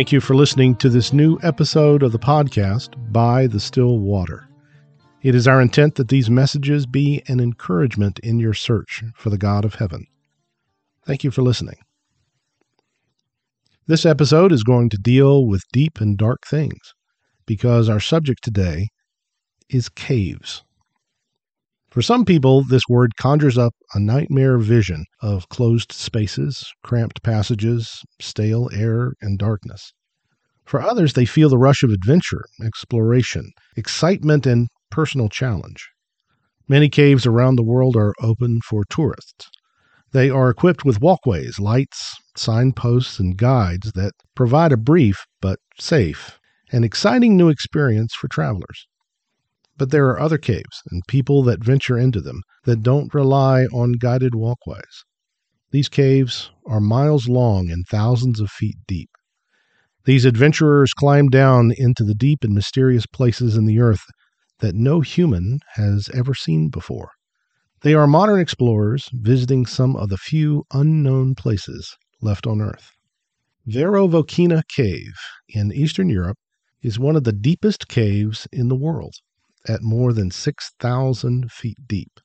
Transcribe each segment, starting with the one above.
Thank you for listening to this new episode of the podcast, By the Still Water. It is our intent that these messages be an encouragement in your search for the God of heaven. Thank you for listening. This episode is going to deal with deep and dark things because our subject today is caves. For some people, this word conjures up a nightmare vision of closed spaces, cramped passages, stale air, and darkness. For others, they feel the rush of adventure, exploration, excitement, and personal challenge. Many caves around the world are open for tourists. They are equipped with walkways, lights, signposts, and guides that provide a brief but safe and exciting new experience for travelers. But there are other caves and people that venture into them that don't rely on guided walkways. These caves are miles long and thousands of feet deep. These adventurers climb down into the deep and mysterious places in the earth that no human has ever seen before. They are modern explorers visiting some of the few unknown places left on Earth. Veryovkina Cave in Eastern Europe is one of the deepest caves in the world at more than 6,000 feet deep.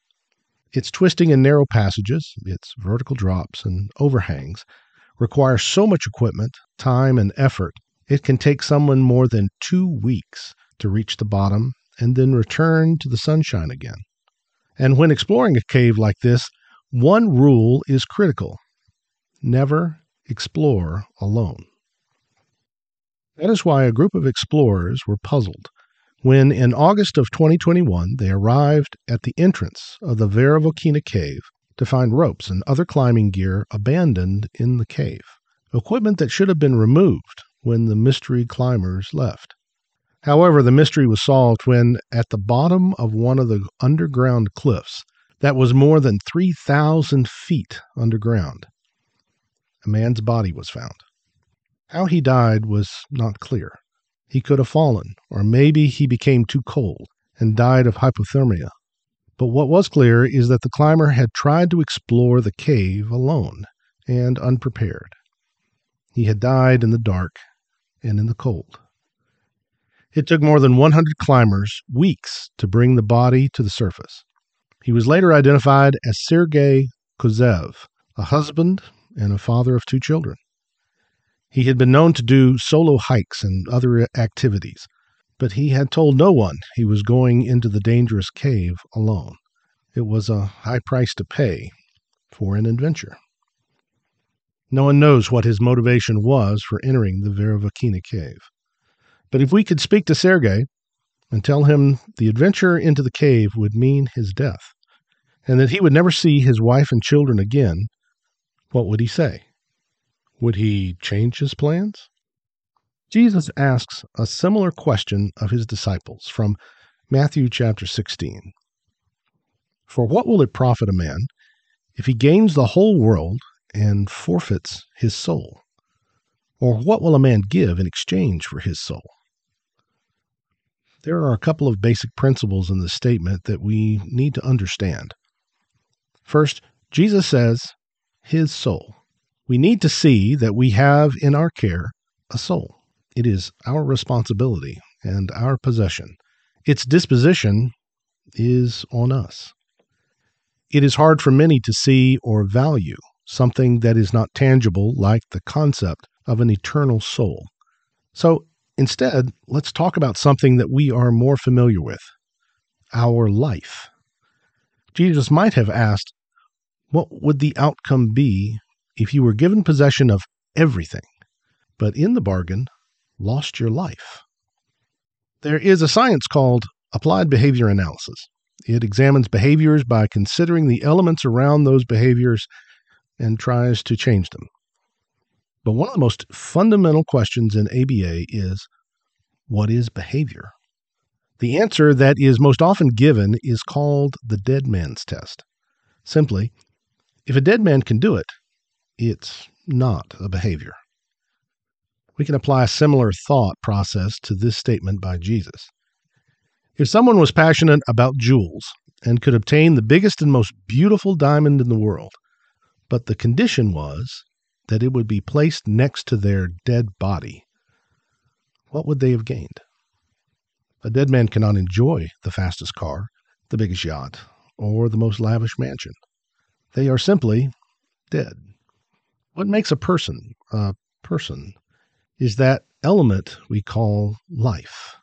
Its twisting and narrow passages, its vertical drops and overhangs, require so much equipment, time, and effort, it can take someone more than two weeks to reach the bottom and then return to the sunshine again. And when exploring a cave like this, one rule is critical never explore alone. That is why a group of explorers were puzzled when in August of 2021 they arrived at the entrance of the Veryovkina cave to find ropes and other climbing gear abandoned in the cave, equipment that should have been removed when the mystery climbers left. However, the mystery was solved when, at the bottom of one of the underground cliffs that was more than 3,000 feet underground, a man's body was found. How he died was not clear. He could have fallen, or maybe he became too cold and died of hypothermia. But what was clear is that the climber had tried to explore the cave alone and unprepared. He had died in the dark and in the cold. It took more than 100 climbers weeks to bring the body to the surface. He was later identified as Sergei Kozev, a husband and a father of two children. He had been known to do solo hikes and other activities, but he had told no one he was going into the dangerous cave alone. It was a high price to pay for an adventure. No one knows what his motivation was for entering the Veryovkina cave. But if we could speak to Sergei and tell him the adventure into the cave would mean his death, and that he would never see his wife and children again, what would he say? Would he change his plans? Jesus asks a similar question of his disciples from Matthew chapter 16. For what will it profit a man if he gains the whole world and forfeits his soul? Or what will a man give in exchange for his soul? There are a couple of basic principles in this statement that we need to understand. First, Jesus says, his soul we need to see that we have in our care a soul. It is our responsibility and our possession. Its disposition is on us. It is hard for many to see or value something that is not tangible, like the concept of an eternal soul. So instead, let's talk about something that we are more familiar with our life. Jesus might have asked, What would the outcome be if you were given possession of everything, but in the bargain lost your life. There is a science called applied behavior analysis. It examines behaviors by considering the elements around those behaviors and tries to change them. But one of the most fundamental questions in ABA is what is behavior? The answer that is most often given is called the dead man's test. Simply, if a dead man can do it, it's not a behavior. We can apply a similar thought process to this statement by Jesus. If someone was passionate about jewels and could obtain the biggest and most beautiful diamond in the world, but the condition was that it would be placed next to their dead body, what would they have gained? A dead man cannot enjoy the fastest car, the biggest yacht, or the most lavish mansion. They are simply dead. What makes a person a person is that element we call life,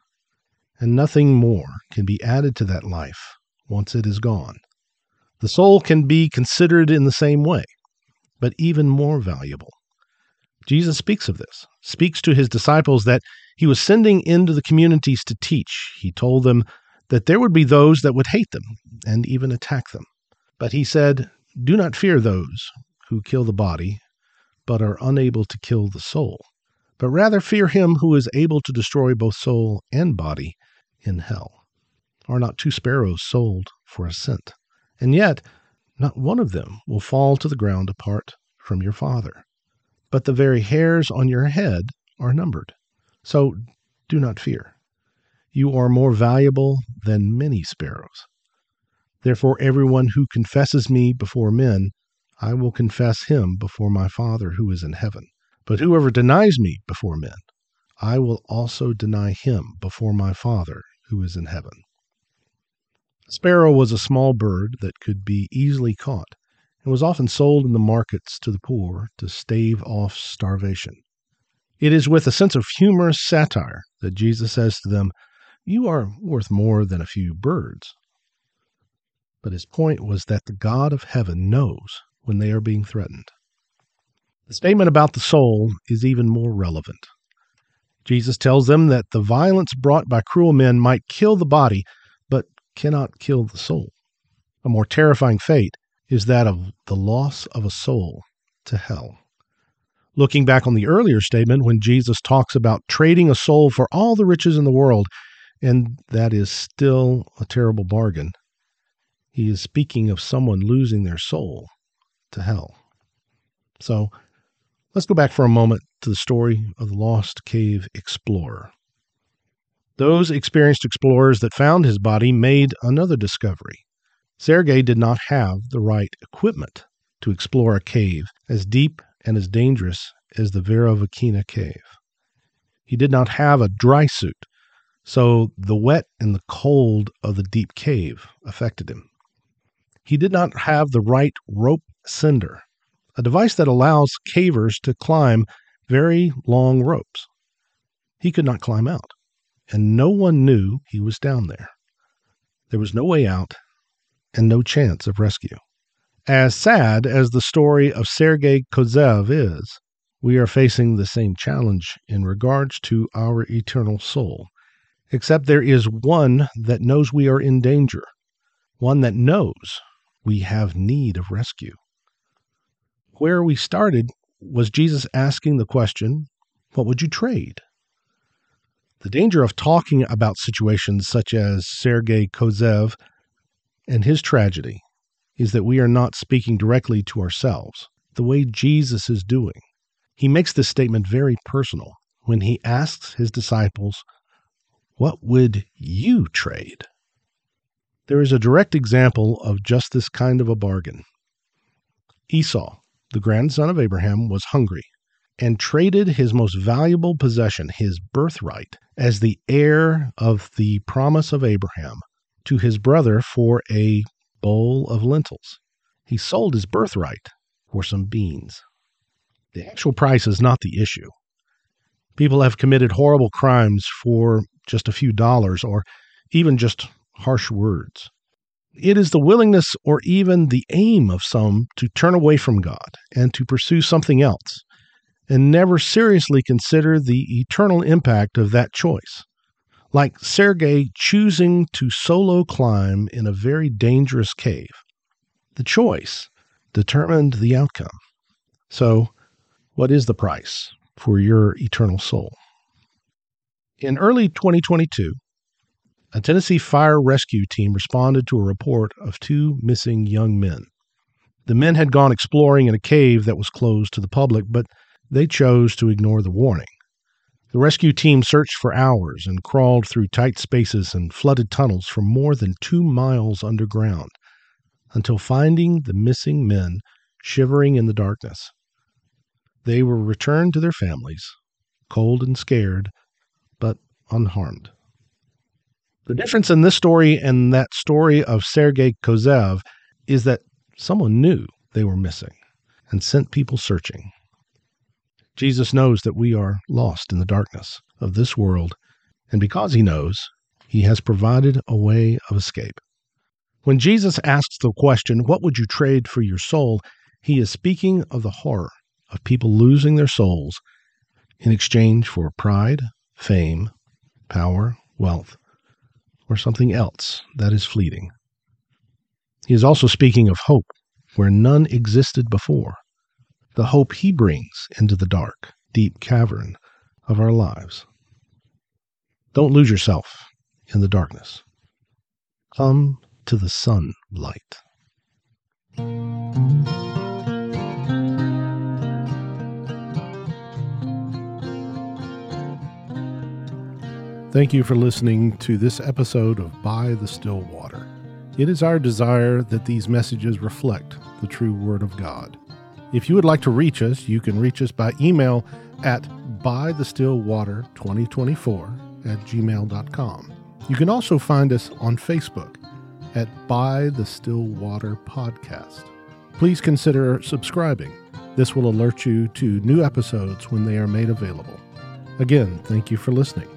and nothing more can be added to that life once it is gone. The soul can be considered in the same way, but even more valuable. Jesus speaks of this, speaks to his disciples that he was sending into the communities to teach. He told them that there would be those that would hate them and even attack them. But he said, Do not fear those who kill the body, but are unable to kill the soul, but rather fear him who is able to destroy both soul and body in hell. Are not two sparrows sold for a cent? And yet, not one of them will fall to the ground apart from your Father. But the very hairs on your head are numbered. So do not fear. You are more valuable than many sparrows. Therefore, everyone who confesses me before men, I will confess him before my Father who is in heaven. But whoever denies me before men, I will also deny him before my Father who is in heaven. A sparrow was a small bird that could be easily caught and was often sold in the markets to the poor to stave off starvation. It is with a sense of humorous satire that Jesus says to them, You are worth more than a few birds. But his point was that the God of heaven knows when they are being threatened. The statement about the soul is even more relevant. Jesus tells them that the violence brought by cruel men might kill the body, but cannot kill the soul. A more terrifying fate is that of the loss of a soul to hell. Looking back on the earlier statement, when Jesus talks about trading a soul for all the riches in the world, and that is still a terrible bargain, he is speaking of someone losing their soul to hell. So let's go back for a moment to the story of the lost cave explorer. Those experienced explorers that found his body made another discovery. Sergei did not have the right equipment to explore a cave as deep and as dangerous as the Veryovkina cave. He did not have a dry suit, so the wet and the cold of the deep cave affected him. He did not have the right rope ascender, a device that allows cavers to climb very long ropes. He could not climb out, and no one knew he was down there. There was no way out and no chance of rescue. As sad as the story of Sergei Kozev is, we are facing the same challenge in regards to our eternal soul, except there is one that knows we are in danger, one that knows we have need of rescue. Where we started was Jesus asking the question, What would you trade? The danger of talking about situations such as Sergei Kozev and his tragedy is that we are not speaking directly to ourselves the way Jesus is doing. He makes this statement very personal when he asks his disciples, What would you trade? There is a direct example of just this kind of a bargain. Esau, the grandson of Abraham, was hungry and traded his most valuable possession, his birthright, as the heir of the promise of Abraham to his brother for a bowl of lentils. He sold his birthright for some beans. The actual price is not the issue. People have committed horrible crimes for just a few dollars or even just harsh words. It is the willingness or even the aim of some to turn away from God and to pursue something else and never seriously consider the eternal impact of that choice like Sergei choosing to solo climb in a very dangerous cave. The choice determined the outcome. So, what is the price for your eternal soul? In early 2022, a Tennessee fire rescue team responded to a report of two missing young men. The men had gone exploring in a cave that was closed to the public, but they chose to ignore the warning. The rescue team searched for hours and crawled through tight spaces and flooded tunnels for more than two miles underground until finding the missing men shivering in the darkness. They were returned to their families, cold and scared, but unharmed. The difference in this story and that story of Sergei Kozev is that someone knew they were missing and sent people searching. Jesus knows that we are lost in the darkness of this world, and because he knows, he has provided a way of escape. When Jesus asks the question, What would you trade for your soul? he is speaking of the horror of people losing their souls in exchange for pride, fame, power, wealth, or something else that is fleeting. He is also speaking of hope where none existed before, the hope he brings into the dark, deep cavern of our lives. Don't lose yourself in the darkness. Come to the sunlight. Thank you for listening to this episode of By the Still Water. It is our desire that these messages reflect the true Word of God. If you would like to reach us, you can reach us by email at bythestillwater2024 at gmail.com. You can also find us on Facebook at By the Still Water Podcast. Please consider subscribing. This will alert you to new episodes when they are made available. Again, thank you for listening.